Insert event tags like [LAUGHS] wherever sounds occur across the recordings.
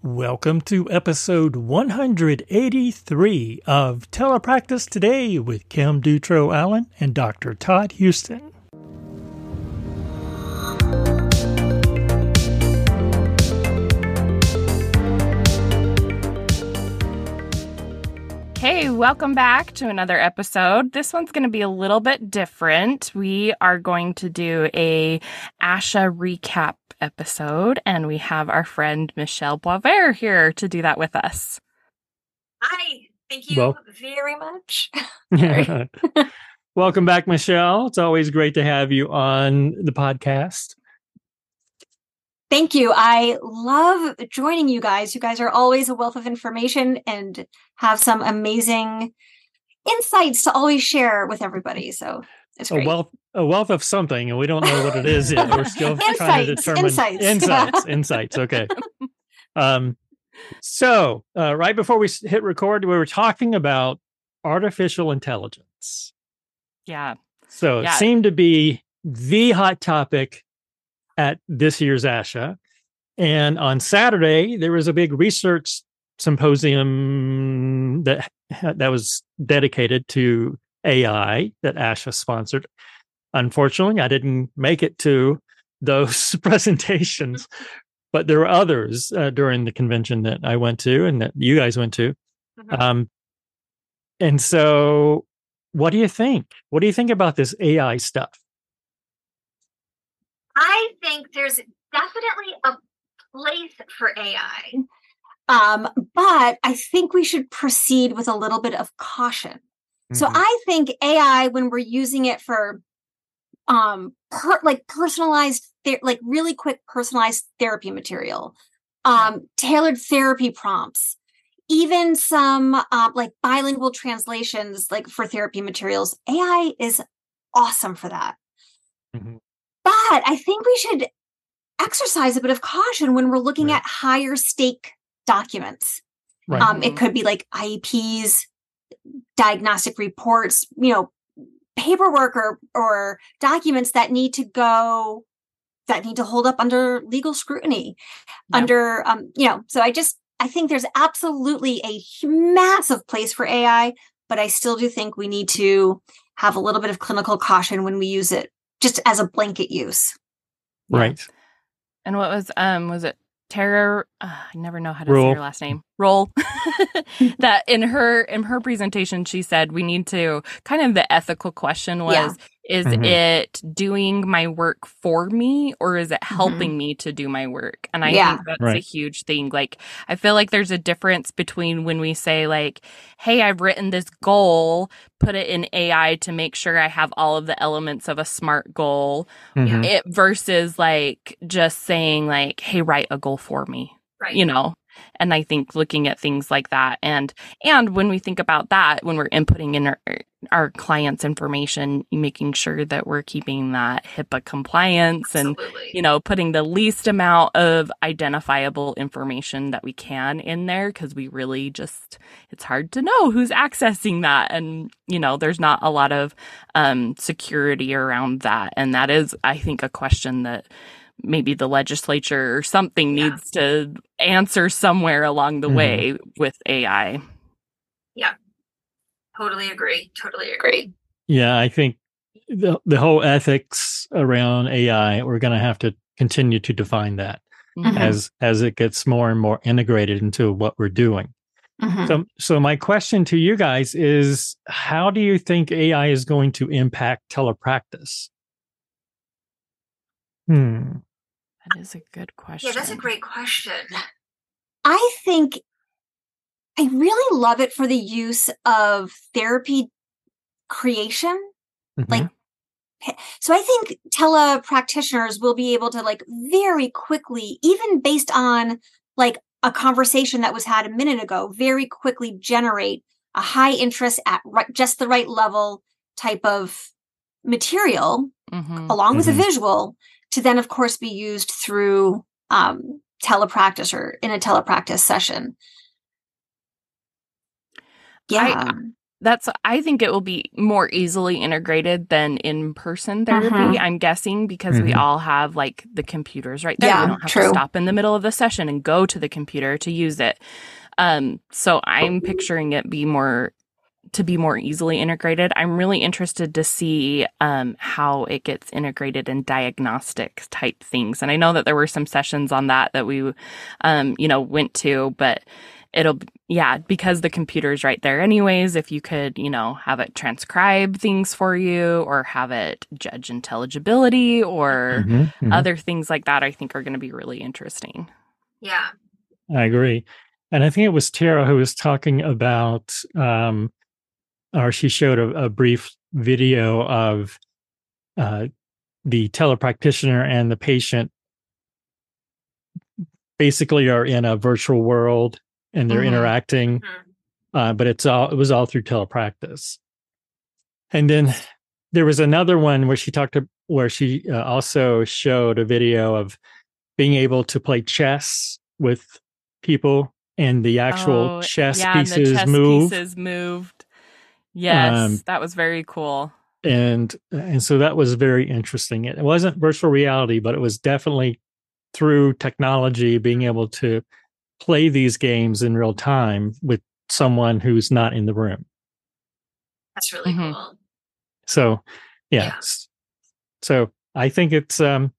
Welcome to episode 183 of Telepractice Today with Kim Dutro Allen and Dr. Todd Houston. Hey, welcome back to another episode. This one's going to be a little bit different. We are going to do a ASHA recap episode, and we have our friend Michelle Boisvert here to do that with us. Hi, thank you Well- very much. [LAUGHS] [LAUGHS] Welcome back, Michelle. It's always great to have you on the podcast. Thank you. I love joining you guys. You guys are always a wealth of information and have some amazing insights to always share with everybody. So it's A great. wealth, a wealth of something, and we don't know what it is yet. We're still [LAUGHS] trying to determine insights. insights, insights. [LAUGHS] Okay. Um, so uh, right before we hit record, we were talking about artificial intelligence. Yeah. So Yeah. it seemed to be the hot topic at this year's ASHA. And on Saturday, there was a big research symposium that that was dedicated to AI that ASHA sponsored. Unfortunately, I didn't make it to those [LAUGHS] presentations, but there were others uh, during the convention that I went to and that you guys went to. Mhm. Um, and so, what do you think? What do you think about this AI stuff? I think there's definitely a place for AI. Um, but I think we should proceed with a little bit of caution. So Mhm. I think AI when we're using it for um per, like personalized ther- like really quick personalized therapy material, um tailored therapy prompts, even some um like bilingual translations like for therapy materials. AI is awesome for that. Mhm. But I think we should exercise a bit of caution when we're looking Right. at higher stake documents. Right. Um, it could be like IEPs, diagnostic reports, you know, paperwork or or documents that need to go that need to hold up under legal scrutiny. Yeah. Under um, you know, so I just I think there's absolutely a massive place for AI, but I still do think we need to have a little bit of clinical caution when we use it just as a blanket use. Yeah. right. And what was um was it Tara? Uh, I never know how to say Roll. your last name. Roll. [LAUGHS] [LAUGHS] that in her in her presentation, she said we need to kind of the ethical question was: Yeah. Is Mhm. it doing my work for me, or is it helping me to do my work? And I Yeah. think that's a huge thing. Like I feel like there's a difference between when we say like, "Hey, I've written this goal." Put it in AI to make sure I have all of the elements of a smart goal Mhm. it versus like just saying like hey write a goal for me Right. you know and i think looking at things like that and and when we think about that when we're inputting in our, our clients information making sure that we're keeping that hipaa compliance and you know putting the least amount of identifiable information that we can in there because we really just it's hard to know who's accessing that and you know there's not a lot of um security around that and that is i think a question that maybe the legislature or something Yeah. needs to answer somewhere along the Mhm. way with ai Yeah. Totally agree. Totally agree. Yeah, I think the the whole ethics around AI, we're going to have to continue to define that Mhm. as as it gets more and more integrated into what we're doing. So, so my question to you guys is: How do you think AI is going to impact telepractice? Hmm. That is a good question Yeah, that's a great question. I think I really love it for the use of therapy creation. Mhm. Like, So I think tele practitioners will be able to like very quickly, even based on like a conversation that was had a minute ago, very quickly generate a high interest at right, just the right level type of material Mhm. along with a Mhm. visual to then of course be used through um telepractice or in a telepractice session yeah that's I think it will be more easily integrated than in person therapy. Mhm. I'm guessing because we Mhm. all have like the computers right there. Yeah, we don't have true. to stop in the middle of the session and go to the computer to use it. Um, so I'm picturing it be more to be more easily integrated. I'm really interested to see um, how it gets integrated in diagnostic type things. And I know that there were some sessions on that that we, um, you know, went to, but it'll yeah because the computer's right there anyways if you could you know have it transcribe things for you or have it judge intelligibility or Mhm, mhm. other things like that i think are going to be really interesting Yeah. I agree. And I think it was Tara who was talking about, um, or she showed a, a brief video of uh, the telepractitioner and the patient basically are in a virtual world and they're Mhm. interacting, uh, but it's all it was all through telepractice. And then there was another one where she talked to where she uh, also showed a video of being able to play chess with people and the actual Oh, chess yeah pieces the chess move pieces moved yes Um, that was very cool and and so that was very interesting it wasn't virtual reality but it was definitely through technology being able to play these games in real time with someone who's not in the room That's really Mhm. cool. so yeah, Yeah. so i think it's um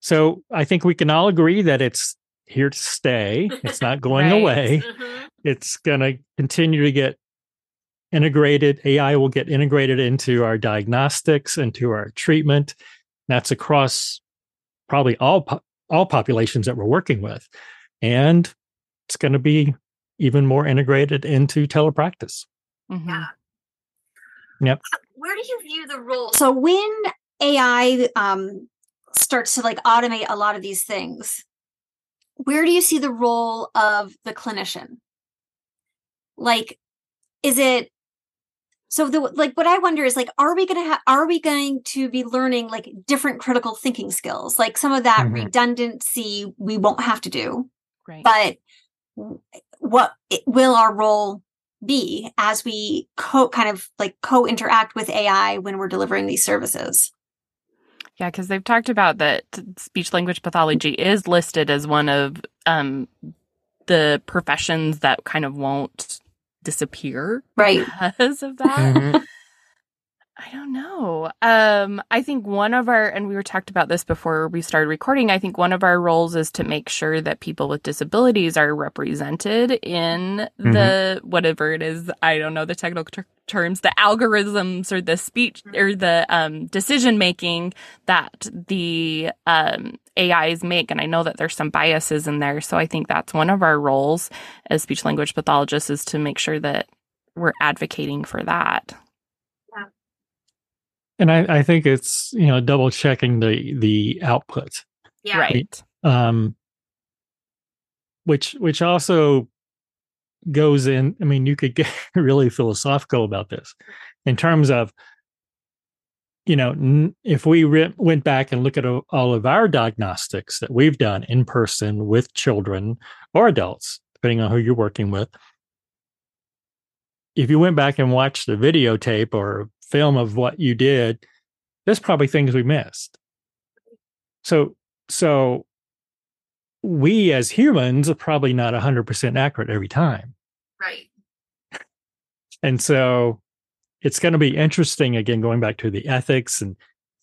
so i think we can all agree that it's here to stay it's not going Right. away Mhm. it's going to continue to get integrated ai will get integrated into our diagnostics into our treatment that's across probably all po- all populations that we're working with and it's going to be even more integrated into telepractice Mhm. Yeah. Yep. Where do you view the role? So when AI um, starts to like automate a lot of these things, where do you see the role of the clinician? Like, is it so the like what I wonder is like, are we gonna have are we going to be learning like different critical thinking skills? Like some of that Mhm. redundancy we won't have to do, right but what it, will our role be as we co kind of like co interact with AI when we're delivering these services? Yeah, because they've talked about that speech language pathology is listed as one of um, the professions that kind of won't disappear Right. because of that. Mm-hmm. I don't know. Um, I think one of our, and we were talked about this before we started recording. I think one of our roles is to make sure that people with disabilities are represented in the whatever it is. I don't know the technical ter- terms, the algorithms or the speech or the um, decision making that the um, AIs make. And I know that there's some biases in there. So I think that's one of our roles as speech language pathologists is to make sure that we're advocating for that. And I, I think it's you know double checking the the output Yeah. Right. um which which also goes in i mean you could [LAUGHS] get really philosophical about this in terms of you know n- if we re- went back and look at o- all of our diagnostics that we've done in person with children or adults depending on who you're working with if you went back and watched the videotape or film of what you did there's probably things we missed so so we as humans are probably not 100% accurate every time Right. and so it's going to be interesting again going back to the ethics and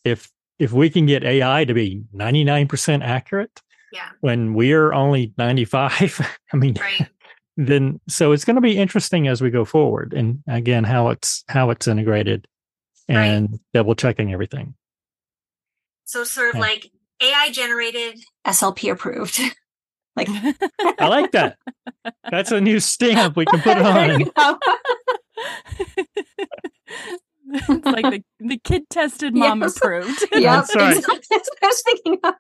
if if we can get ai to be 99% accurate Yeah. when we're only 95 [LAUGHS] i mean Right. then so it's going to be interesting as we go forward and again how it's how it's integrated Right. and double checking everything So sort of Yeah. like AI generated, SLP approved. [LAUGHS] like i like that that's a new stamp we can put [LAUGHS] There on [LAUGHS] it's like the, the kid tested mom Yes. approved. yeah, That's right. That's what I was thinking of.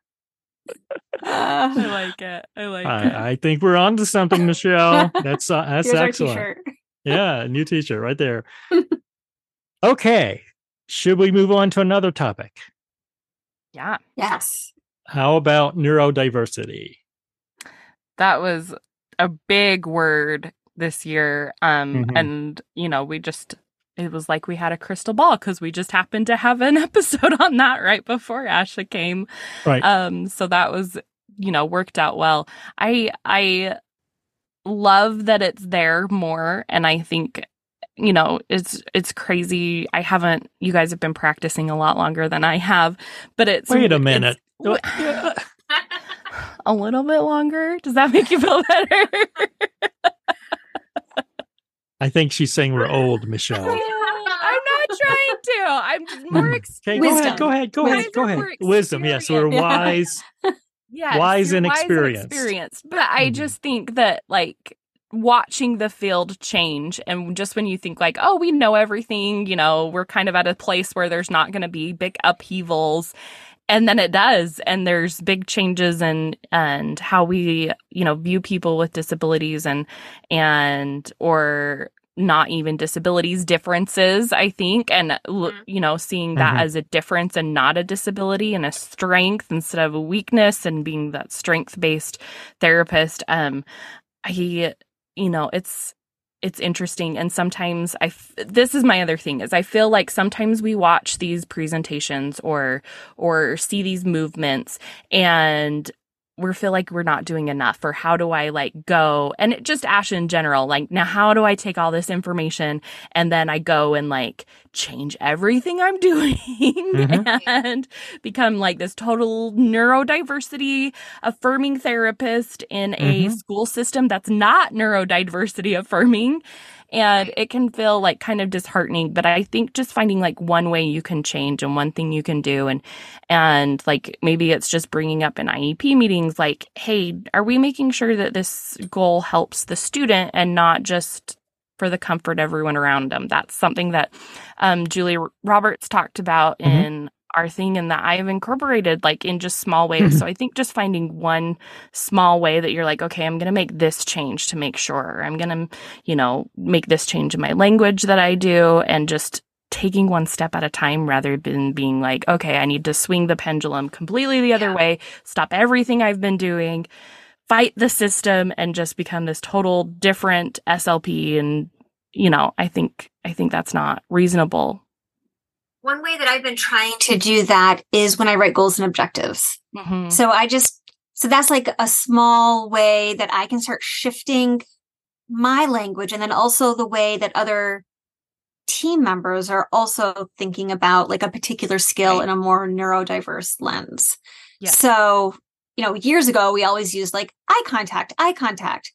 I Uh, like it. I like it. I, I think we're on to something michelle that's uh, that's here's our excellent t-shirt. Yeah, new teacher right there. okay. Should we move on to another topic? Yeah, Yes. How about neurodiversity? that was a big word this year. Um, Mhm. and you know, we just it was like we had a crystal ball because we just happened to have an [LAUGHS] episode on that right before Asha came. Right. Um, so that was, you know, worked out well. I I love that it's there more, and I think you know it's it's crazy. I haven't you guys have been practicing a lot longer than i have but it's wait a minute. [LAUGHS] a little bit longer? Does that make you feel better? [LAUGHS] I think she's saying we're old michelle. [LAUGHS] I'm not trying to. I'm just more ex- okay go ahead go ahead go ahead go ahead. wisdom yes we're wise. Yeah wise and experienced. experienced. But i mm-hmm. just think that like watching the field change and just when you think like oh we know everything you know we're kind of at a place where there's not going to be big upheavals and then it does and there's big changes and and how we you know view people with disabilities and and or not even disabilities differences i think and mm-hmm. you know seeing that mm-hmm. as a difference and not a disability and a strength instead of a weakness and being that strength based therapist um i you know, it's it's interesting. And sometimes I f- this is my other thing is I feel like sometimes we watch these presentations or or see these movements and we feel like we're not doing enough or how do I like go and it just Ash in general like now how do I take all this information and then I go and like change everything I'm [LAUGHS] doing mm-hmm. and become like this total neurodiversity affirming therapist in mm-hmm. a school system that's not neurodiversity affirming and it can feel like kind of disheartening but i think just finding like one way you can change and one thing you can do and and like maybe it's just bringing up in iep meetings like hey are we making sure that this goal helps the student and not just for the comfort of everyone around them that's something that um, julie roberts talked about mm-hmm. in our thing and that I've incorporated like in just small ways. Mm-hmm. So I think just finding one small way that you're like, okay, I'm going to make this change to make sure. I'm going to, you know, make this change in my language that I do and just taking one step at a time rather than being like, okay, I need to swing the pendulum completely the other yeah. way, stop everything I've been doing, fight the system and just become this total different SLP and you know, I think I think that's not reasonable one way that I've been trying to do that is when I write goals and objectives. Mm-hmm. So I just, so that's like a small way that I can start shifting my language and then also the way that other team members are also thinking about like a particular skill right. in a more neurodiverse lens. Yeah. So, you know, years ago, we always used like eye contact, eye contact.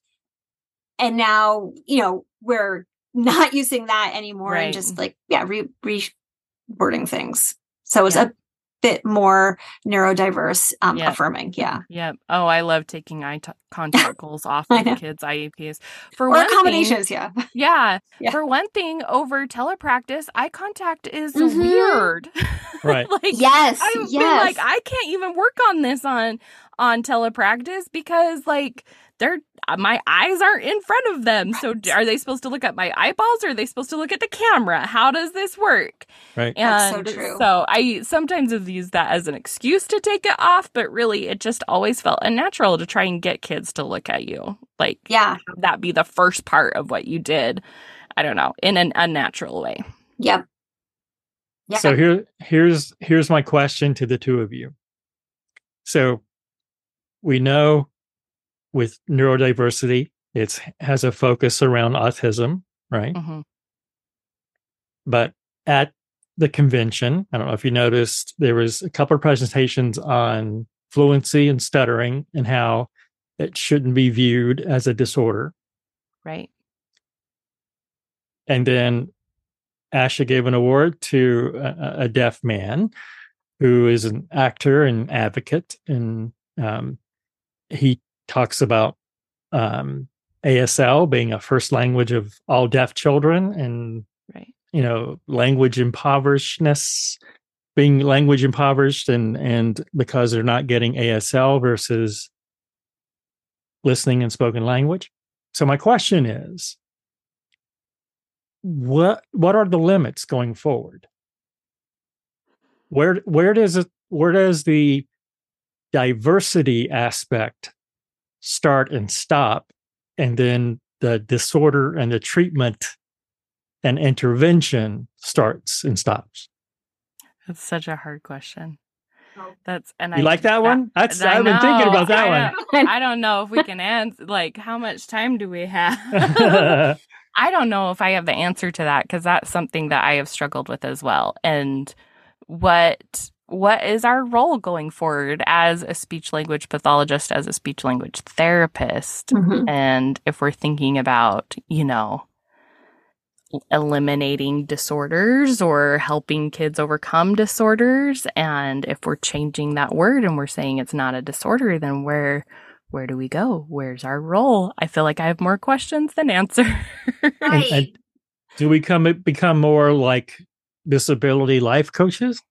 And now, you know, we're [LAUGHS] not using that anymore right. and just like, yeah, re, re wording things. So it's yeah. a bit more neurodiverse um, yep. affirming. Yeah. Yep. Oh, I love taking eye t- contact goals off [LAUGHS] of kids' IEPs. For or one accommodations, thing, yeah. [LAUGHS] yeah. yeah. For one thing, over telepractice, eye contact is mm-hmm. weird. [LAUGHS] Right. like yes. I've yes. been like, I can't even work on this on on telepractice because like they're Uh, my eyes aren't in front of them. Right. So are they supposed to look at my eyeballs or are they supposed to look at the camera? How does this work? Right. And That's so true. So I sometimes have used that as an excuse to take it off, but really it just always felt unnatural to try and get kids to look at you. Like yeah, that be the first part of what you did. I don't know, in an unnatural way. Yep. Yeah. So here here's here's my question to the two of you. So we know with neurodiversity, it has a focus around autism, right? Mm-hmm. But at the convention, I don't know if you noticed, there was a couple of presentations on fluency and stuttering and how it shouldn't be viewed as a disorder. Right. And then Asha gave an award to a, a deaf man who is an actor and advocate, and um, he talks about um, ASL being a first language of all deaf children, and right. you know, language impoverishedness being language impoverished, and and because they're not getting ASL versus listening and spoken language. So my question is, what what are the limits going forward? Where where does it where does the diversity aspect start and stop and then the disorder and the treatment and intervention starts and stops? That's such a hard question. Oh. That's and You I like that one? That's I I've been thinking about that I one. I don't know if we can answer. Like, how much time do we have? [LAUGHS] I don't know if I have the answer to that because that's something that I have struggled with as well. And what what is our role going forward as a speech language pathologist, as a speech language therapist? Mhm. And if we're thinking about, you know, eliminating disorders or helping kids overcome disorders, and if we're changing that word and we're saying it's not a disorder, then where where do we go? Where's our role? I feel like I have more questions than answers. And- Right. and do we come become more like disability life coaches?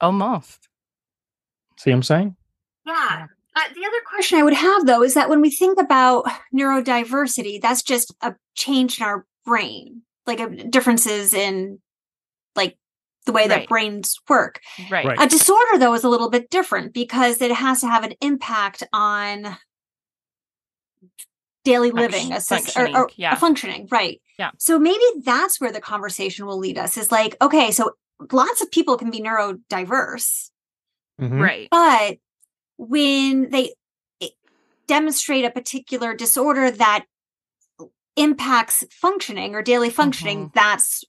Almost. See what I'm saying? Yeah. Uh, the other question I would have, though, is that when we think about neurodiversity, that's just a change in our brain, like uh, differences in like the way that Right. brains work. Right. Right. A disorder, though, is a little bit different because it has to have an impact on daily living, Func- a, sys- or, or- yeah. a functioning, right? Yeah. So maybe that's where the conversation will lead us. Is like, okay, so lots of people can be neurodiverse, Mhm. Right. but when they demonstrate a particular disorder that impacts functioning or daily functioning, that's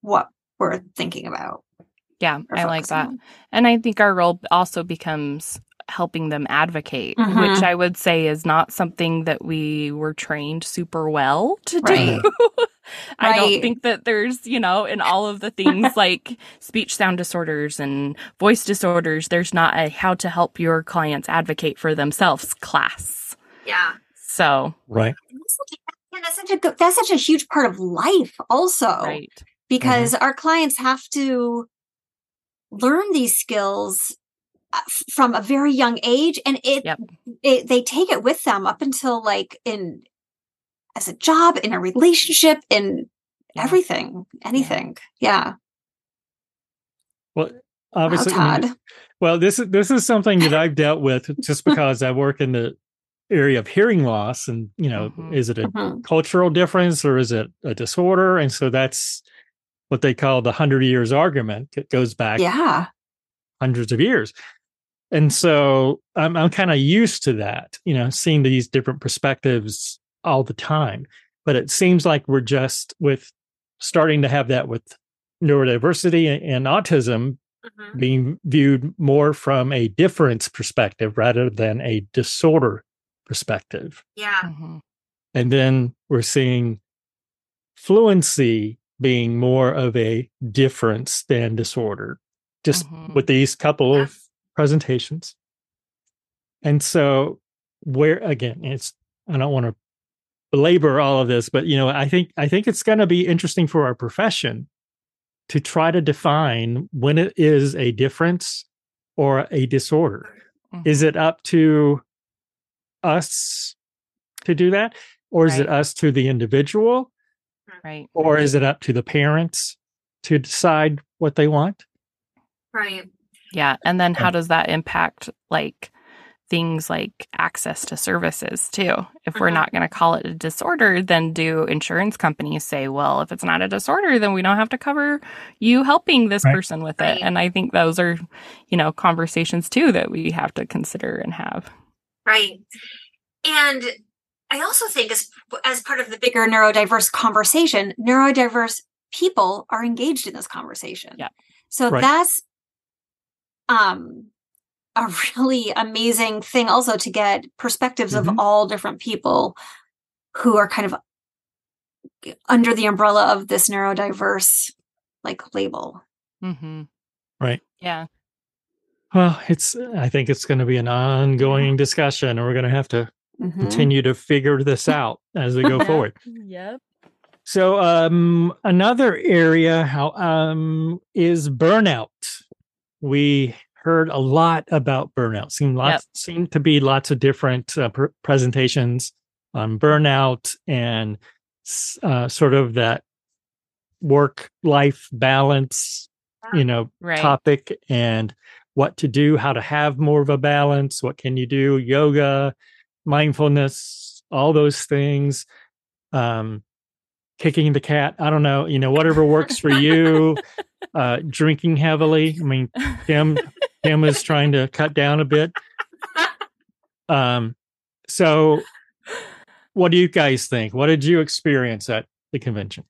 what we're thinking about. Yeah, I like that. on. And I think our role also becomes helping them advocate, Mhm. which I would say is not something that we were trained super well to Right. do. [LAUGHS] I don't think that there's, you know, in all of the things [LAUGHS] like speech sound disorders and voice disorders, there's not a how to help your clients advocate for themselves class. Yeah. So, Right. And that's such a- yeah, that's such a good, that's such a huge part of life also right. because our clients have to learn these skills f- from a very young age and it, Yep. it they take it with them up until like in as a job in a relationship in Yeah. everything anything yeah, Well, Wow, obviously, I mean, Todd. Well, this is this is something that I've dealt with just [LAUGHS] because I work in the area of hearing loss, and you know, Mhm. is it a Mhm. cultural difference or is it a disorder? And so that's what they call the hundred years argument. It goes back yeah hundreds of years, and so I'm I'm kind of used to that, you know, seeing these different perspectives all the time. But it seems like we're just with starting to have that with neurodiversity and, and autism being viewed more from a difference perspective rather than a disorder perspective. yeah Mhm. And then we're seeing fluency being more of a difference than disorder, just Mhm. with these couple Yeah. of presentations. And so, where again, it's, I don't want to belabor all of this, but you know, I think, I think it's going to be interesting for our profession to try to define when it is a difference or a disorder. Is mm-hmm. it up to us to do that? Or is it us to the individual? Right. Or is it up to the parents to decide what they want? right Yeah. And then how does that impact like things like access to services too? If we're Mhm. not going to call it a disorder, then do insurance companies say, well, if it's not a disorder, then we don't have to cover you helping this Right. person with Right. it. And I think those are, you know, conversations too that we have to consider and have. Right. And I also think as as part of the bigger neurodiverse conversation, neurodiverse people are engaged in this conversation. Yep. So Right. that's um a really amazing thing also to get perspectives Mhm. of all different people who are kind of under the umbrella of this neurodiverse like label. Mm-hmm. Right. Yeah. Well, it's, I think it's going to be an ongoing discussion, and we're going to have to Mhm. continue to figure this [LAUGHS] out as we go forward. Yep. So, um, another area how um is burnout. We heard a lot about burnout. Seem lots seem to be lots of different uh, pr- presentations on burnout and uh, sort of that work life balance, you know, Right. topic and what to do, how to have more of a balance. What can you do? Yoga, mindfulness, all those things. Um, kicking the cat. I don't know, you know, whatever works for you. Uh, drinking heavily. I mean, Kim, Kim is trying to cut down a bit. Um, so what do you guys think? What did you experience at the convention?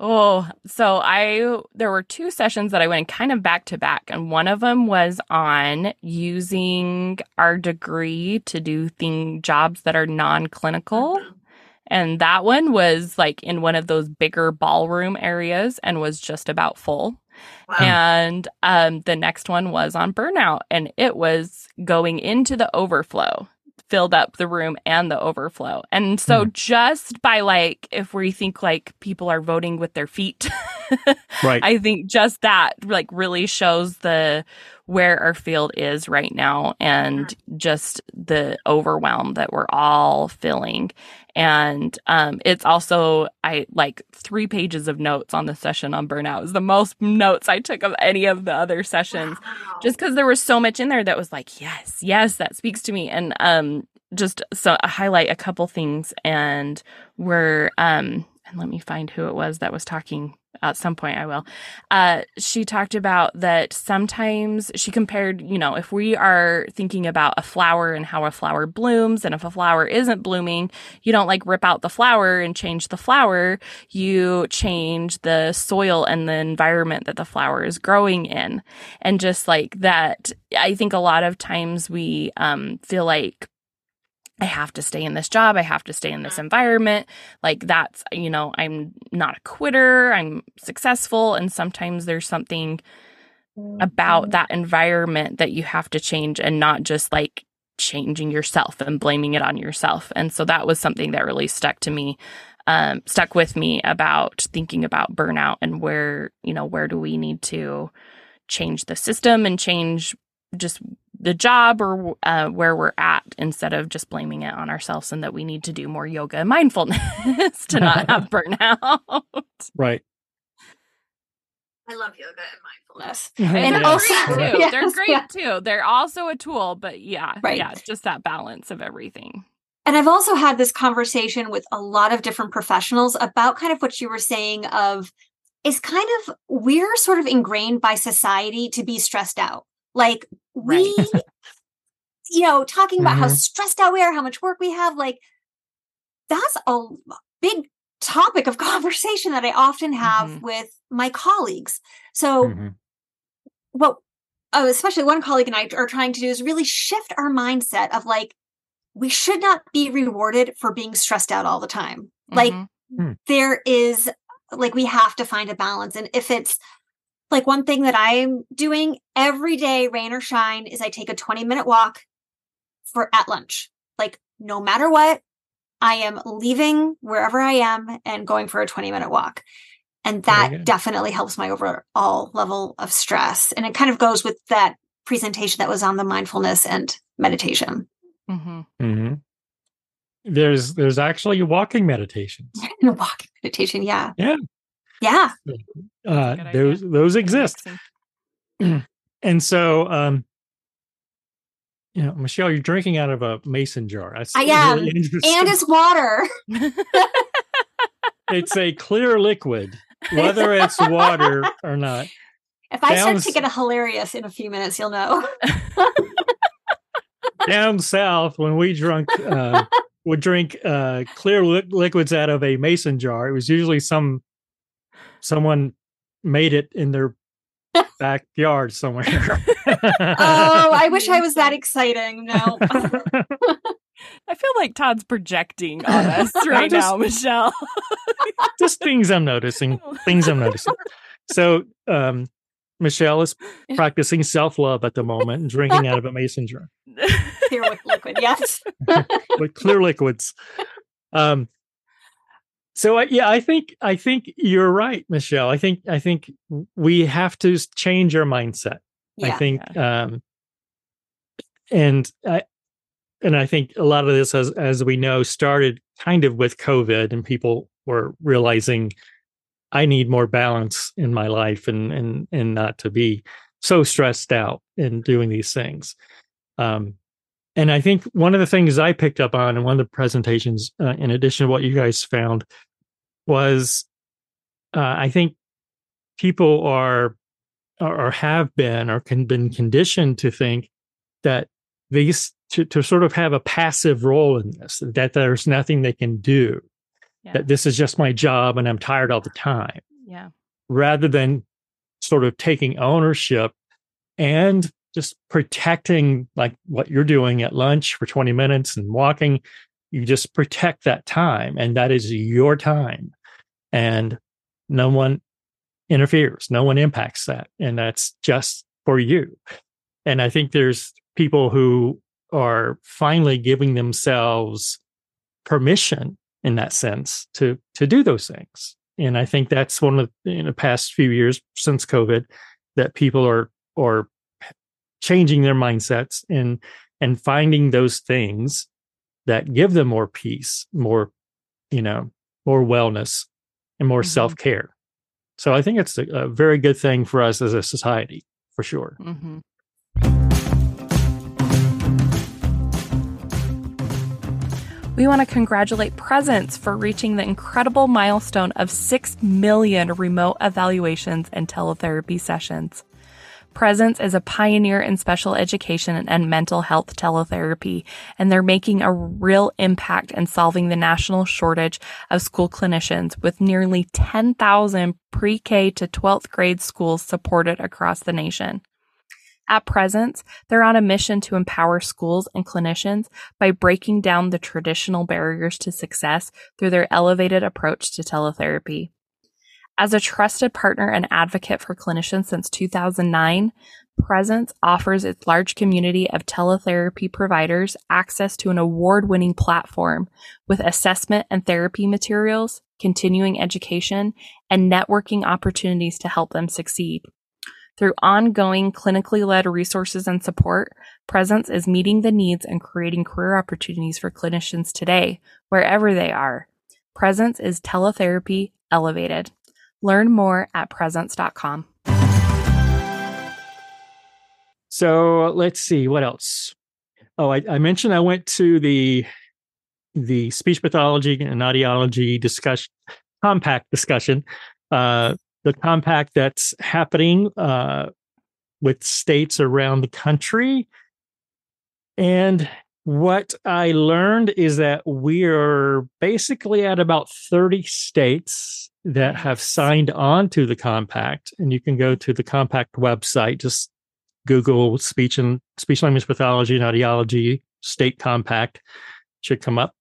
Oh, so I there were two sessions that I went kind of back to back, and one of them was on using our degree to do thing jobs that are non-clinical. And that one was like in one of those bigger ballroom areas and was just about full. Wow. And um, the next one was on burnout, and it was going into the overflow filled up the room and the overflow. And so mm. just by like if we think like people are voting with their feet, [LAUGHS] right. I think just that like really shows the where our field is right now and just the overwhelm that we're all feeling. And um, it's also I like three pages of notes on the session on burnout. is the most notes I took of any of the other sessions, wow. just because there was so much in there that was like, yes, yes, that speaks to me. And um, just so I highlight a couple things, and we're um, and let me find who it was that was talking at some point I will. Uh, she talked about that sometimes she compared, you know, if we are thinking about a flower and how a flower blooms, and if a flower isn't blooming, you don't like rip out the flower and change the flower. You change the soil and the environment that the flower is growing in. And just like that, I think a lot of times we um, feel like I have to stay in this job. I have to stay in this environment. Like that's, you know, I'm not a quitter. I'm successful. And sometimes there's something about mm-hmm. that environment that you have to change and not just like changing yourself and blaming it on yourself. And so that was something that really stuck to me, um, stuck with me about thinking about burnout and where, you know, where do we need to change the system and change just the job or uh, where we're at instead of just blaming it on ourselves and that we need to do more yoga and mindfulness [LAUGHS] to not have [LAUGHS] burnout. Right. I love yoga and mindfulness. [LAUGHS] and, and also, too. Yes, they're great yeah. too. They're also a tool, but yeah, right. yeah, just that balance of everything. And I've also had this conversation with a lot of different professionals about kind of what you were saying of is kind of we're sort of ingrained by society to be stressed out. Like we, you know, talking about mm-hmm. how stressed out we are, how much work we have, like that's a big topic of [LAUGHS] conversation that I often have mm-hmm. with my colleagues. So, mm-hmm. what, oh, especially one colleague and I are trying to do is really shift our mindset of like, we should not be rewarded for being stressed out all the time. Like, mm-hmm. Hmm. there is, like, we have to find a balance. And if it's like one thing that I'm doing every day, rain or shine, is I take a 20 minute walk for at lunch. Like no matter what, I am leaving wherever I am and going for a 20 minute walk. And that definitely helps my overall level of stress. And it kind of goes with that presentation that was on the mindfulness and meditation. Mm-hmm. Mm-hmm. There's there's actually walking meditations. [LAUGHS] walking meditation, yeah. Yeah. Yeah. Uh, those those exist. [CLEARS THROAT] and so um you know, Michelle, you're drinking out of a mason jar. That's I am. [LAUGHS] Really and it's water. [LAUGHS] it's a clear liquid, [LAUGHS] whether it's water or not. If I start to get hilarious in a few minutes, you'll know. down south, when we drunk uh, would drink uh, clear li- liquids out of a mason jar, it was usually some someone made it in their [LAUGHS] backyard somewhere. oh, I wish I [LAUGHS] was that exciting. No. [LAUGHS] I feel like Todd's projecting on us right just, now, Michelle. just things I'm noticing. Things I'm noticing. So, um, Michelle is practicing self love at the moment and drinking out of a mason jar. Clear liquid, yes. with clear liquids. Um, so yeah, I think I think you're right, Michelle. I think I think we have to change our mindset. Yeah. I think, um, and I and I think a lot of this, as as we know, started kind of with COVID, and people were realizing I need more balance in my life, and and and not to be so stressed out in doing these things. Um, and I think one of the things I picked up on in one of the presentations, uh, in addition to what you guys found, was uh, I think people are or have been or can been conditioned to think that these to, to sort of have a passive role in this, that there's nothing they can do, yeah. that this is just my job and I'm tired all the time. Yeah. Rather than sort of taking ownership and just protecting like what you're doing at lunch for 20 minutes and walking, you just protect that time and that is your time. And no one interferes, no one impacts that. And that's just for you. And I think there's people who are finally giving themselves permission in that sense to to do those things and i think that's one of in the past few years since covid that people are are changing their mindsets and and finding those things that give them more peace more you know more wellness and more mm-hmm. self-care so i think it's a, a, very good thing for us as a society for sure mm-hmm. We want to congratulate Presence for reaching the incredible milestone of 6 million remote evaluations and teletherapy sessions. Presence is a pioneer in special education and mental health teletherapy, and they're making a real impact in solving the national shortage of school clinicians with nearly 10,000 pre-K to 12th grade schools supported across the nation. At Presence, they're on a mission to empower schools and clinicians by breaking down the traditional barriers to success through their elevated approach to teletherapy. As a trusted partner and advocate for clinicians since 2009, Presence offers its large community of teletherapy providers access to an award winning platform with assessment and therapy materials, continuing education, and networking opportunities to help them succeed. Through ongoing clinically led resources and support, Presence is meeting the needs and creating career opportunities for clinicians today, wherever they are. Presence is teletherapy elevated. Learn more at presence.com. So let's see what else. Oh, I, I mentioned I went to the the speech pathology and audiology discussion compact discussion uh, the compact that's happening uh, with states around the country. And what I learned is that we are basically at about 30 states that have signed on to the compact. And you can go to the compact website, just Google speech and speech language pathology and audiology state compact should come up.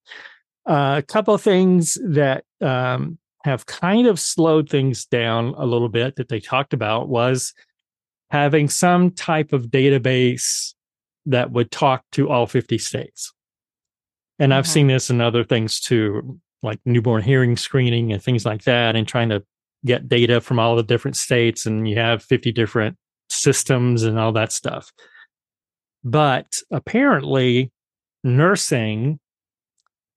Uh, a couple of things that um, have kind of slowed things down a little bit that they talked about was having some type of database that would talk to all 50 states. And I've seen this in other things too, like newborn hearing screening and things like that, and trying to get data from all the different states. And you have 50 different systems and all that stuff. But apparently, nursing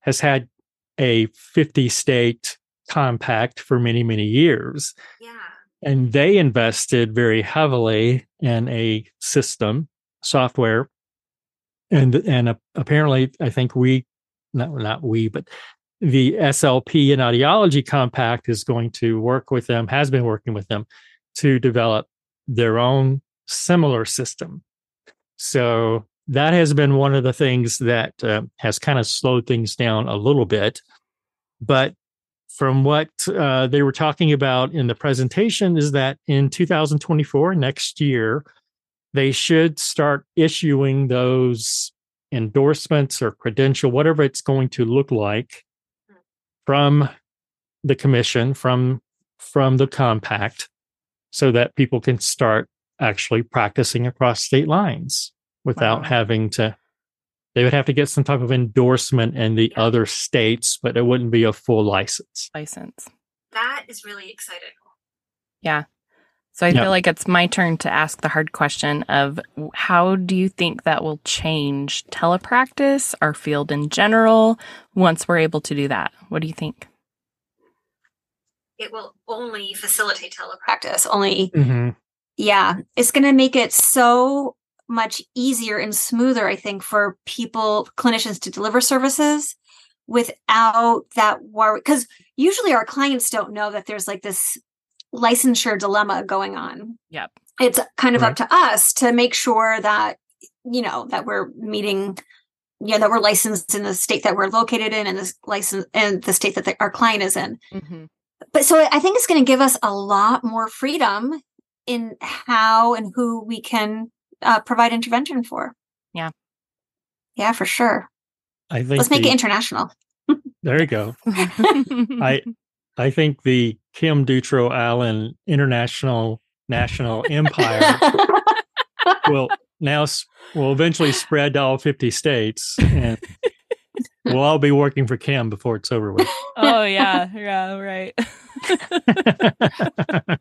has had a 50 state compact for many, many years. Yeah. And they invested very heavily in a system, software. And and uh, apparently, I think we, not not we, but the SLP and Audiology Compact is going to work with them, has been working with them to develop their own similar system. So that has been one of the things that uh, has kind of slowed things down a little bit. But from what uh, they were talking about in the presentation is that in 2024, next year, they should start issuing those endorsements or credential, whatever it's going to look like from the commission, from from the compact, so that people can start actually practicing across state lines without wow. having to they would have to get some type of endorsement in the other states, but it wouldn't be a full license. License. That is really exciting. Yeah. So I feel like it's my turn to ask the hard question of how do you think that will change telepractice, our field in general, once we're able to do that? What do you think? It will only facilitate telepractice. Only, mm-hmm. yeah, it's going to make it so much easier and smoother, I think, for people, clinicians to deliver services without that worry because usually our clients don't know that there's like this licensure dilemma going on Yep. it's kind of Right. up to us to make sure that you know that we're meeting yeah that we're licensed in the state that we're located in and this license and the state that the, our client is in hmm but so i think it's going to give us a lot more freedom in how and who we can uh, provide intervention for Yeah. yeah for sure I think let's make the- it international [LAUGHS] there you go. I I think the Kim Dutro Allen International National Empire will now will eventually spread to all 50 states and we'll all be working for Kim before it's over with. [LAUGHS] oh yeah, [LAUGHS] yeah, right. [LAUGHS]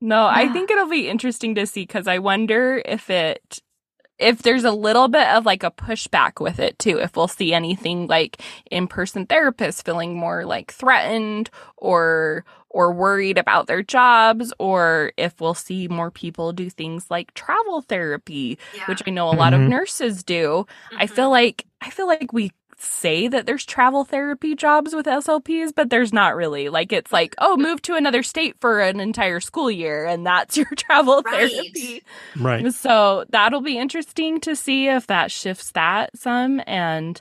no, I [SIGHS] think it'll be interesting to see because I wonder if it if there's a little bit of like a pushback with it too if we'll see anything like in-person therapists feeling more like threatened or or worried about their jobs or if we'll see more people do things like travel therapy which I know a lot of Mhm. nurses do I Mm-hmm. feel like I feel like we say that there's travel therapy jobs with SLPs, but there's not really. Like it's like, oh, move to another state for an entire school year and that's [LAUGHS] your travel Right. therapy. right. So that'll be interesting to see if that shifts that some and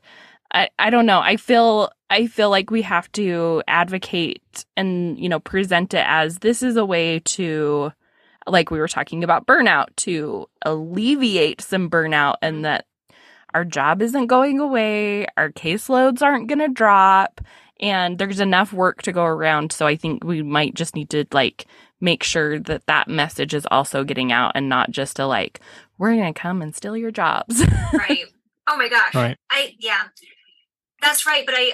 I, I don't know. I feel I feel like we have to advocate and you know present it as this is a way to like we were talking about burnout to alleviate some burnout and that our job isn't going away, our caseloads aren't going to drop and there's enough work to go around so I think we might just need to like make sure that that message is also getting out and not just a like we're going to come and steal your jobs. [LAUGHS] right oh my gosh Right. i yeah that's right but i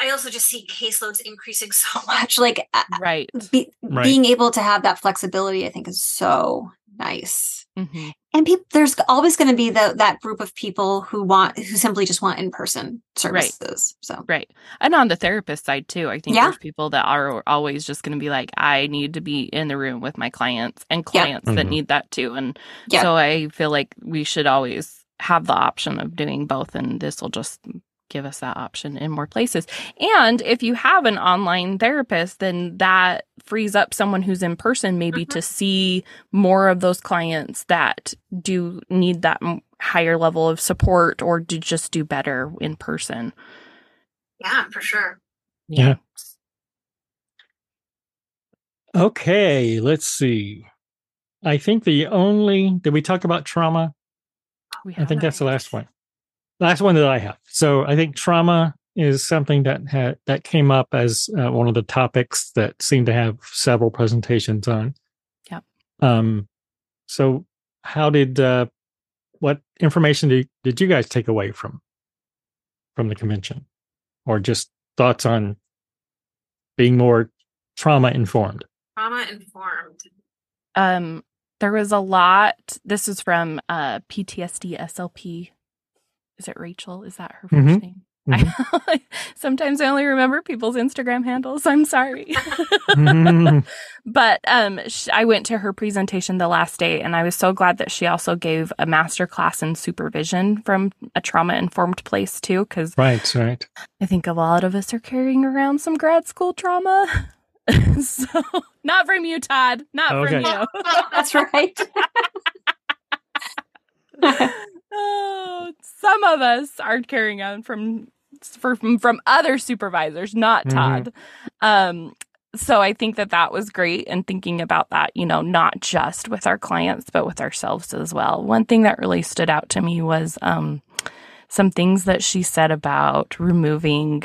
i also just see caseloads increasing [LAUGHS] so much like uh, right. be, Right. being able to have that flexibility i think is so nice hmm and people there's always going to be the, that group of people who want who simply just want in-person services so Right. And on the therapist side too, I think Yeah. there's people that are always just going to be like, I need to be in the room with my clients and Yeah. clients that Mhm. need that too. And Yeah. so I feel like we should always have the option of doing both. And this will just give us that option in more places. And if you have an online therapist, then that frees up someone who's in person maybe Mhm. to see more of those clients that do need that higher level of support or to just do better in person. yeah for sure Yeah. Okay, let's see. I think the only did we talk about trauma? We I think that's the last one. Last one that I have. So I think trauma is something that had that came up as uh, one of the topics that seemed to have several presentations on. Yep. Um. So how did uh, what information did did you guys take away from from the convention, or just thoughts on being more trauma informed? trauma informed um there was a lot this is from uh ptsd slp is it rachel is that her 1st Mhm. name I, [LAUGHS] sometimes i only remember people's instagram handles i'm sorry [LAUGHS] but um sh- i went to her presentation the last day and i was so glad that she also gave a master class in supervision from a trauma informed place too because right, right. I think a lot of us are carrying around some grad school trauma. [LAUGHS] so, not from you, Todd. Not Okay. from you. that's right [LAUGHS] oh, some of us are carrying on from from from other supervisors, not Mhm. Todd. Um, so I think that that was great, and thinking about that, you know, not just with our clients, but with ourselves as well. One thing that really stood out to me was um, some things that she said about removing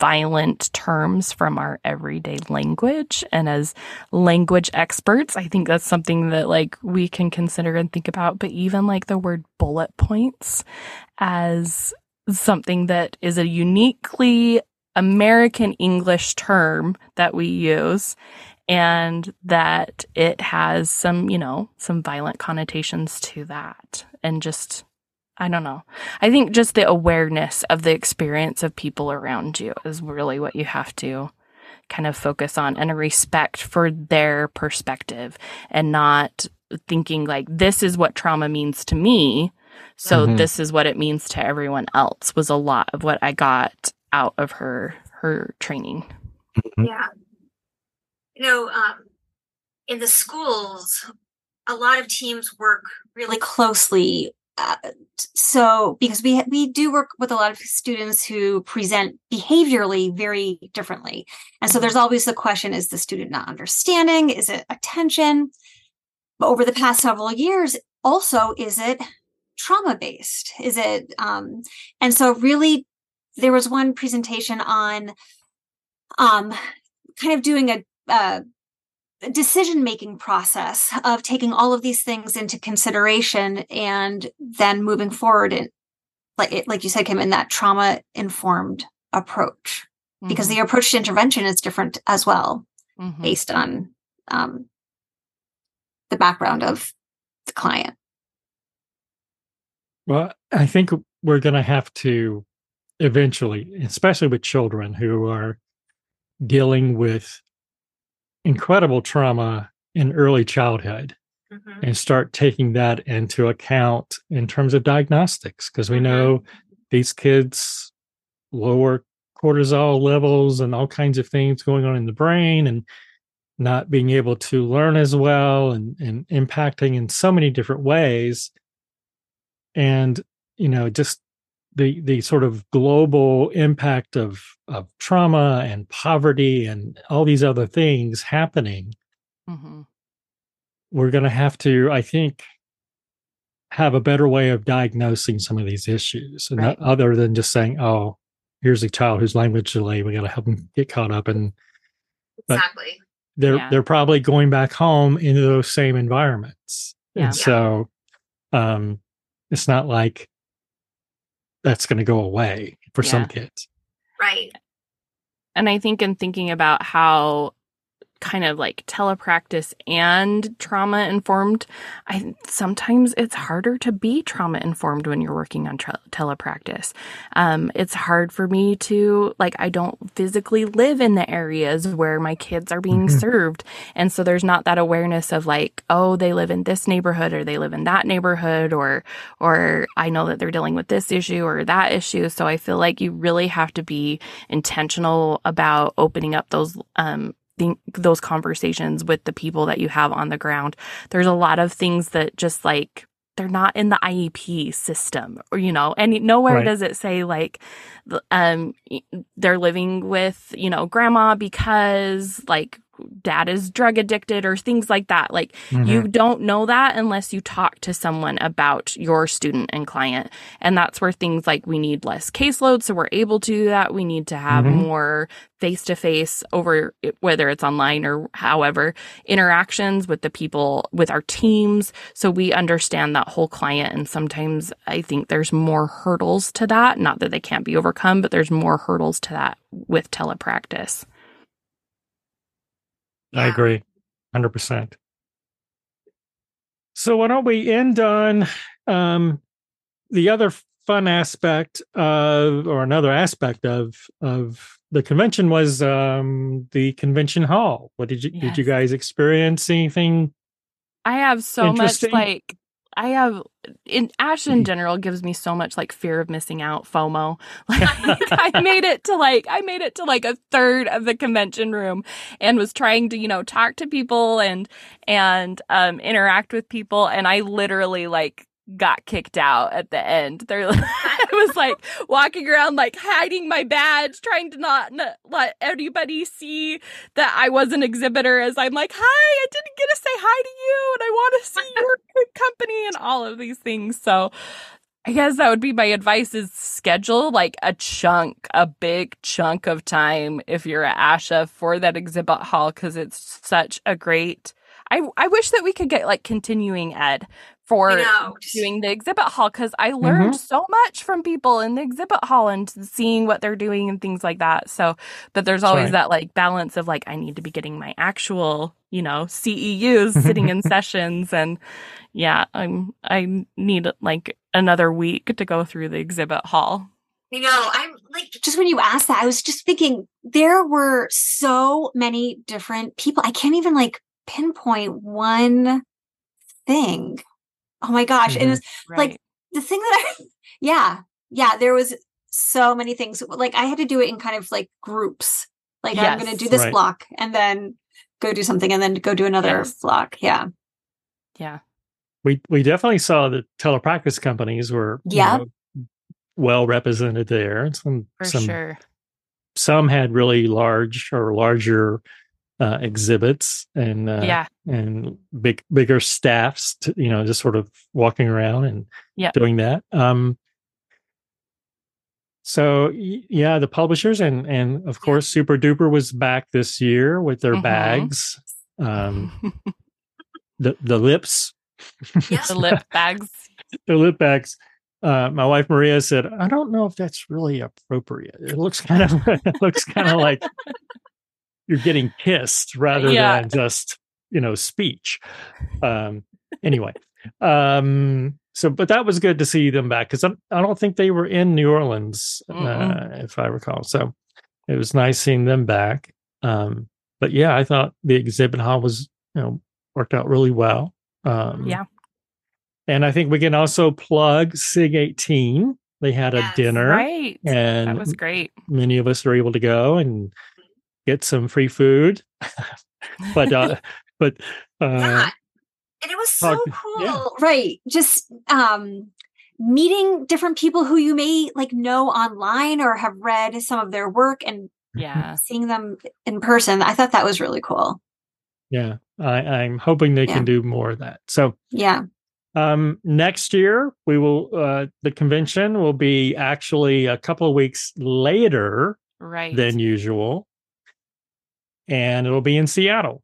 violent terms from our everyday language. And as language experts i think that's something that like we can consider and think about. But even like the word bullet points as something that is a uniquely american english term that we use and that it has some you know some violent connotations to that and just I don't know. I think just the awareness of the experience of people around you is really what you have to kind of focus on and a respect for their perspective and not thinking like this is what trauma means to me So Mhm. this is what it means to everyone else was a lot of what I got out of her her training. Yeah. You know, um, in the schools, a lot of teams work really closely. Uh, so because we we do work with a lot of students who present behaviorally very differently, and so there's always the question: Is the student not understanding? Is it attention? But over the past several years, also, is it trauma based? Is it? Um, and so, really, there was one presentation on um, kind of doing a, a decision making process of taking all of these things into consideration and then moving forward and like like you said kim in that trauma informed approach because Mhm. the approach to intervention is different as well Mhm. based on um, the background of the client Well, I think we're going to have to eventually, especially with children who are dealing with incredible trauma in early childhood, and start taking that into account in terms of diagnostics because we Mhm. know these kids lower cortisol levels and all kinds of things going on in the brain and not being able to learn as well and, and impacting in so many different ways and you know just the the sort of global impact of of trauma and poverty and all these other things happening Mhm. we're going to have to i think have a better way of diagnosing some of these issues and Right. other than just saying oh here's a child who's language delay we got to help them get caught up and But- exactly they're Yeah. they're probably going back home into those same environments Yeah. and so um it's not like that's going to go away for some kids. Right. And I think in thinking about how kind of like telepractice and trauma informed, I sometimes it's harder to be trauma informed when you're working on tra- telepractice. Um, it's hard for me to like I don't physically live in the areas where my kids are being Mhm. served, and so there's not that awareness of like oh they live in this neighborhood or they live in that neighborhood or or I know that they're dealing with this issue or that issue. So I feel like you really have to be intentional about opening up those um think those conversations with the people that you have on the ground. There's a lot of things that just like they're not in the IEP system or you know and nowhere Right. does it say like the- um they're living with you know grandma because like dad is drug addicted or things like that like Mhm. you don't know that unless you talk to someone about your student and client. And that's where things like we need less caseload. So we're able to do that. We need to have Mhm. more face to face over whether it's online or however interactions with the people, with our teams. So we understand that whole client. And sometimes I think there's more hurdles to that. Not that they can't be overcome, but there's more hurdles to that with telepractice. I agree, hundred percent. So why don't we end on um, the other fun aspect of, or another aspect of of the convention was um, the convention hall. What did you did you guys experience anything? I have so much like I have in ASHA in general gives me so much like fear of missing out FOMO. [LAUGHS] Like I made it to like I made it to like a third of the convention room and was trying to, you know, talk to people and and um interact with people and I literally like got kicked out at the end. They're I [LAUGHS] was like walking around like hiding my badge, trying to not, not let anybody see that I was an exhibitor as I'm like, hi, I didn't get to say hi to you and I want to see [LAUGHS] your company and all of these things. So I guess that would be my advice is schedule like a chunk, a big chunk of time if you're at ASHA for that exhibit hall because it's such a great I I wish that we could get like continuing ed for doing the exhibit hall because I learned mm-hmm. so much from people in the exhibit hall and seeing what they're doing and things like that. So, but there's always right. that like balance of like, I need to be getting my actual, you know, CEUs [LAUGHS] sitting in sessions. And yeah, I'm, I need like another week to go through the exhibit hall. You know, I'm like, just when you asked that, I was just thinking there were so many different people. I can't even like pinpoint one thing. Oh my gosh. And Mhm. it's like the thing that I, [LAUGHS] yeah, yeah, there was so many things. Like I had to do it in kind of like groups. Like I'm going to do this Right. block and then go do something and then go do another Yes. block. Yeah. Yeah. we we definitely saw that telepractice companies were you Yeah. know, well represented there. Some For some sure. some had really large or larger uh, exhibits and uh, yeah. and big bigger staffs to, you know just sort of walking around and Yeah. doing that um so yeah the publishers and and of course super duper was back this year with their Mhm. bags um [LAUGHS] the the lips the lip [LAUGHS] bags. the lip bags uh, my wife Maria said, "I don't know if that's really appropriate. It looks kind of, [LAUGHS] it looks kind of like you're getting kissed rather Yeah. than just, you know, speech." Um, anyway, um, so but that was good to see them back because I don't think they were in New Orleans, uh, if I recall. So it was nice seeing them back. Um, but yeah, I thought the exhibit hall was, you know, worked out really well. Um, Yeah. and I think we can also plug SIG 18. They had a dinner, Right. and that was great. many of us were able to go and get some free food. [LAUGHS] but uh, [LAUGHS] but uh, yeah. And it was so talk- cool. yeah. Right. Just um meeting different people who you may like know online or have read some of their work and Yeah. [LAUGHS] seeing them in person. I thought that was really cool. yeah, I, I'm hoping they Yeah. can do more of that. So Yeah. um, next year we will uh, the convention will be actually a couple of weeks later Right. than usual, and it'll be in Seattle.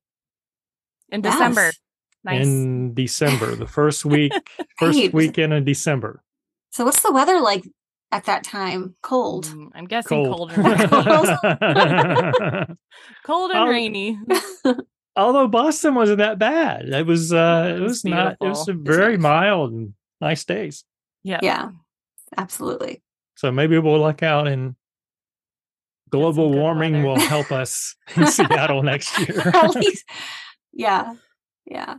in December. Yes. Nice. in December, the first week, [LAUGHS] first Right. weekend in December. So what's the weather like at that time? Cold. Mm, I'm guessing Cold. cold, and Cold. [LAUGHS] [LAUGHS] cold and Oh. rainy. Although Boston wasn't that bad. It was uh it It was, was not it was beautiful. very nice. mild and nice days. Yeah. Yeah. Absolutely. So maybe we'll luck out and global warming weather. will help us [LAUGHS] in Seattle next year. [LAUGHS] At least. Yeah. Yeah.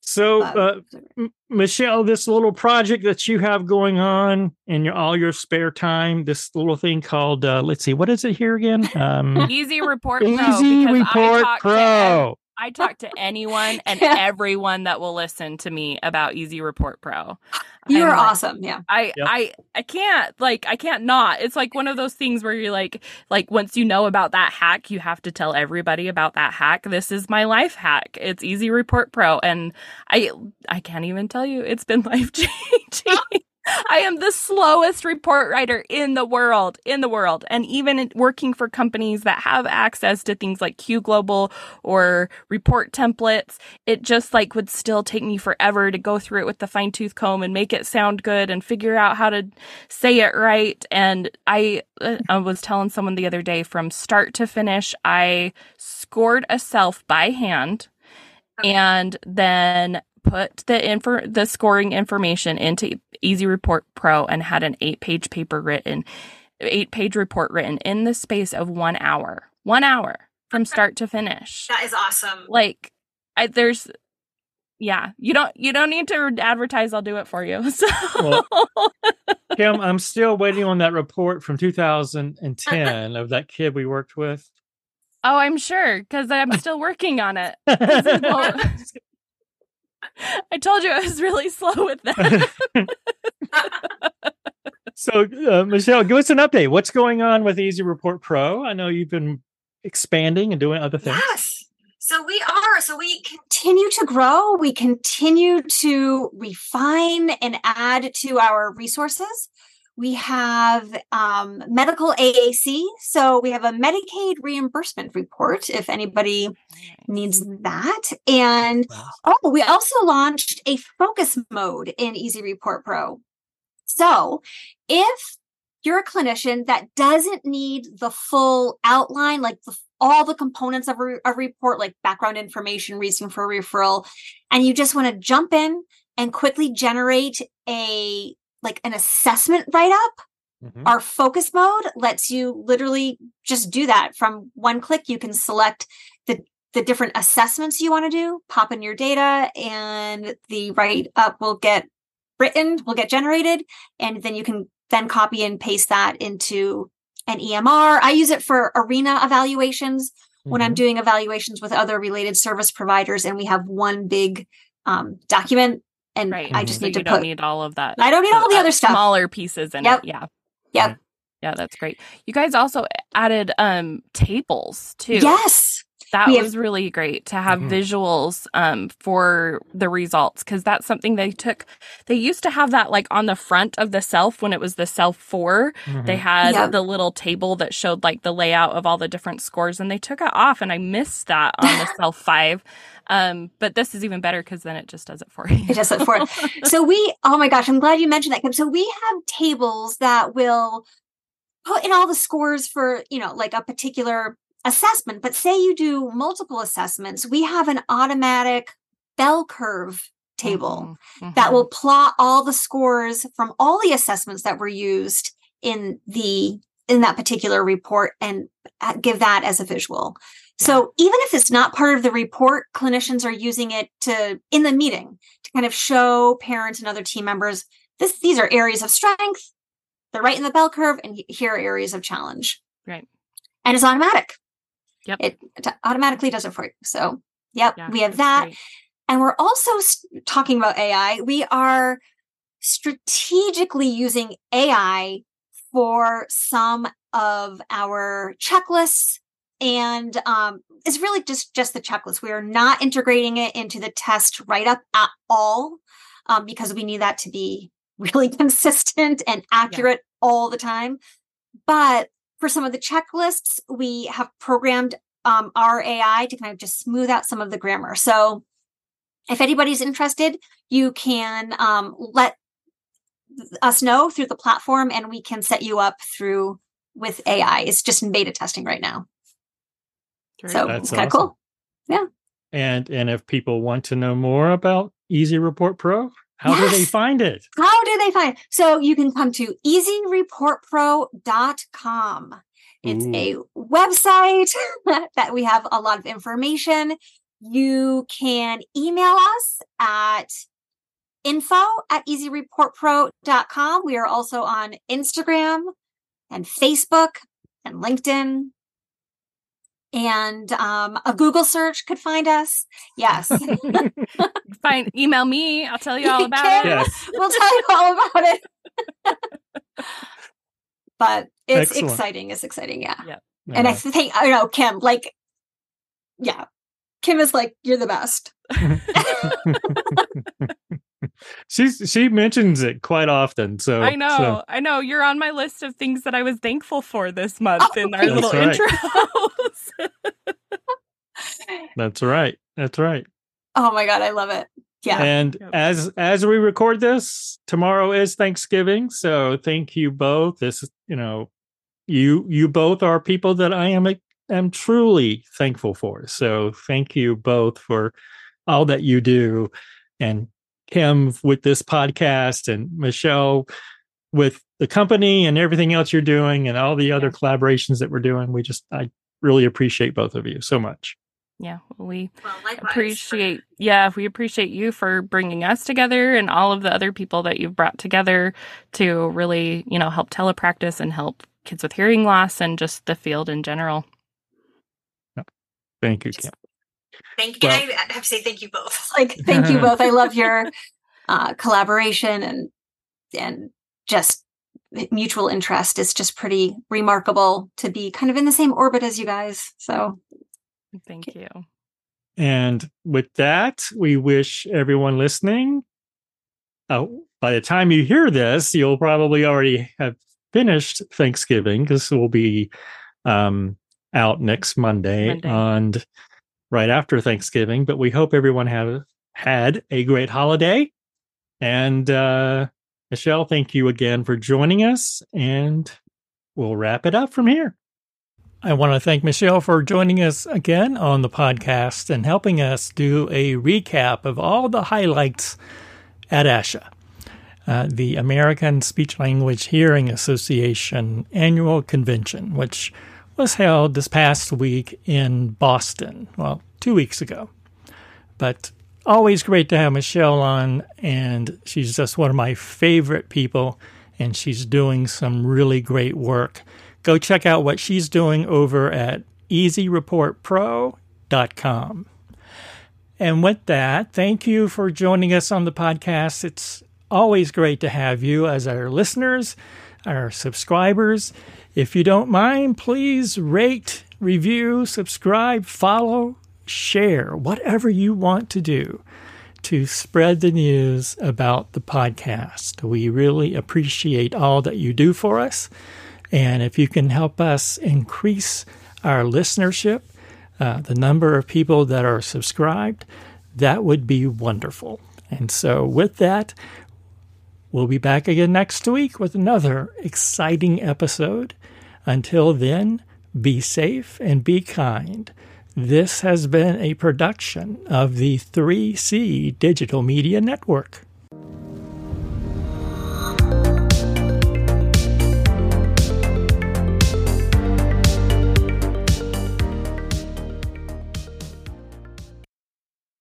So uh, M- Michelle, this little project that you have going on in your all your spare time, this little thing called uh, let's see, what is it here again? Um, Easy Report Pro. Easy Report talk Pro. I [LAUGHS] talk to anyone and Yeah. everyone that will listen to me about Easy Report Pro. You I'm are like- awesome. Yeah. I Yep. I I can't like I can't not. It's like one of those things where you're like like once you know about that hack, you have to tell everybody about that hack. This is my life hack. It's Easy Report Pro and I I can't even tell you it's been [LAUGHS] life changing. I am the slowest report writer in the world, in the world. And even working for companies that have access to things like Q-global or report templates, it just like would still take me forever to go through it with the fine tooth comb and make it sound good and figure out how to say it right. And I, uh, I was telling someone the other day from start to finish, I scored a CELF by hand and then put the info the scoring information into Easy Report Pro and had an eight page paper written, eight page report written in the space of one hour. One hour from start to finish. That is awesome. Like I there's yeah, you don't you don't need to advertise, I'll do it for you. [LAUGHS] So Well- [LAUGHS] Kim, I'm still waiting on that report from 2010 of that kid we worked with. Oh, I'm sure, because I'm still working on it. [LAUGHS] Well, I told you I was really slow with that. [LAUGHS] so, uh, Michelle, give us an update. What's going on with Easy Report Pro? I know you've been expanding and doing other things. Yes. So we are. So we continue to grow. We continue to refine and add to our resources. We have um, medical AAC. So we have a Medicaid reimbursement report if anybody needs that. And oh, we also launched a focus mode in Easy Report Pro. So if you're a clinician that doesn't need the full outline, like the, all the components of a, a report, like background information, reason for referral, and you just want to jump in and quickly generate a like an assessment write up Mhm. our focus mode lets you literally just do that from one click you can select the the different assessments you want to do pop in your data and the write up will get written will get generated, and then you can then copy and paste that into an EMR. I use it for arena evaluations when I'm Mhm. doing evaluations with other related service providers, and we have one big um, document, and Right. I just So need you to don't put. need all of that. I don't need all the other stuff. Smaller pieces in Yep. it. Yeah. Yep. Yeah, that's great. You guys also added um tables too. Yes. That have- was really great to have Mhm. visuals um, for the results because that's something they took. They used to have that like on the front of the CELF when it was the CELF 4 They Mhm. had Yep. the little table that showed like the layout of all the different scores, and they took it off, and I missed that on the CELF five. Um, but this is even better because then it just does it for you. It does it for [LAUGHS] so we oh my gosh i'm glad you mentioned that Kim. so we have tables that will put in all the scores for you know like a particular assessment but say you do multiple assessments we have an automatic bell curve table Mhm, that will plot all the scores from all the assessments that were used in the in that particular report and uh, give that as a visual so even if it's not part of the report clinicians are using it to in the meeting to kind of show parents and other team members this these are areas of strength they're right in the bell curve and here are areas of challenge Right. and it's automatic Yep. it, automatically does it for you so yep Yeah, we have that great. and we're also s- talking about AI. We are strategically using AI for some of our checklists. And um, it's really just just the checklist. We are not integrating it into the test write up at all um, because we need that to be [LAUGHS] really consistent and accurate all the time. But for some of the checklists, we have programmed um, our AI to kind of just smooth out some of the grammar. So if anybody's interested, you can um, let us know through the platform and we can set you up through with AI. It's just in beta testing right now. So Great. it's That's kind of awesome. cool. Yeah. And and if people want to know more about Easy Report Pro, how do they find it? How do they find? it? So you can come to easyreportpro.com. It's Ooh. a website [LAUGHS] that we have a lot of information. You can email us at info at easyreportpro.com. We are also on Instagram and Facebook and LinkedIn. And um, a Google search could find us. Yes. [LAUGHS] Fine. Email me. I'll tell you all about Okay. it. Yes. we'll tell you all about it. [LAUGHS] but it's Excellent. exciting. It's exciting. Yeah. Yeah. And I think, I know, Kim, like, yeah, Kim is like, you're the best. [LAUGHS] she's she mentions it quite often. So I know. so- I know. You're on my list of things that I was thankful for this month Oh, in our little right. intros. [LAUGHS] that's right. That's right. Oh my God. I love it. Yeah. And Yep. as as we record this, tomorrow is Thanksgiving. So thank you both. This you know, you you both are people that I am am truly thankful for. So thank you both for all that you do. And Kim with this podcast and Michelle with the company and everything else you're doing and all the other Yeah. collaborations that we're doing. We just I really appreciate both of you so much. yeah. We well, appreciate yeah we appreciate you for bringing us together and all of the other people that you've brought together to really you know help telepractice and help kids with hearing loss and just the field in general Thank you, Kim. Thank Well- and I have to say thank you both. [LAUGHS] Like thank you both. I [LAUGHS] love your uh, collaboration and and just mutual interest. It's just pretty remarkable to be kind of in the same orbit as you guys. So thank you And with that, we wish everyone listening. Uh, by the time you hear this, you'll probably already have finished Thanksgiving because we'll be um, out next Monday, Monday. and right after Thanksgiving. But we hope everyone have had a great holiday. And uh, Michelle, thank you again for joining us, and we'll wrap it up from here. I want to thank Michelle for joining us again on the podcast and helping us do a recap of all the highlights at ASHA, uh, the American Speech Language Hearing Association annual convention, which was held this past week in Boston, well, two weeks ago. But always great to have Michelle on, and she's just one of my favorite people, and she's doing some really great work. Go check out what she's doing over at easyreportpro.com. And with that, thank you for joining us on the podcast. It's always great to have you as our listeners, our subscribers. If you don't mind, please rate, review, subscribe, follow, share, whatever you want to do to spread the news about the podcast. We really appreciate all that you do for us. And if you can help us increase our listenership, uh, the number of people that are subscribed, that would be wonderful. And so, with that, we'll be back again next week with another exciting episode. Until then, be safe and be kind. This has been a production of the 3C Digital Media Network.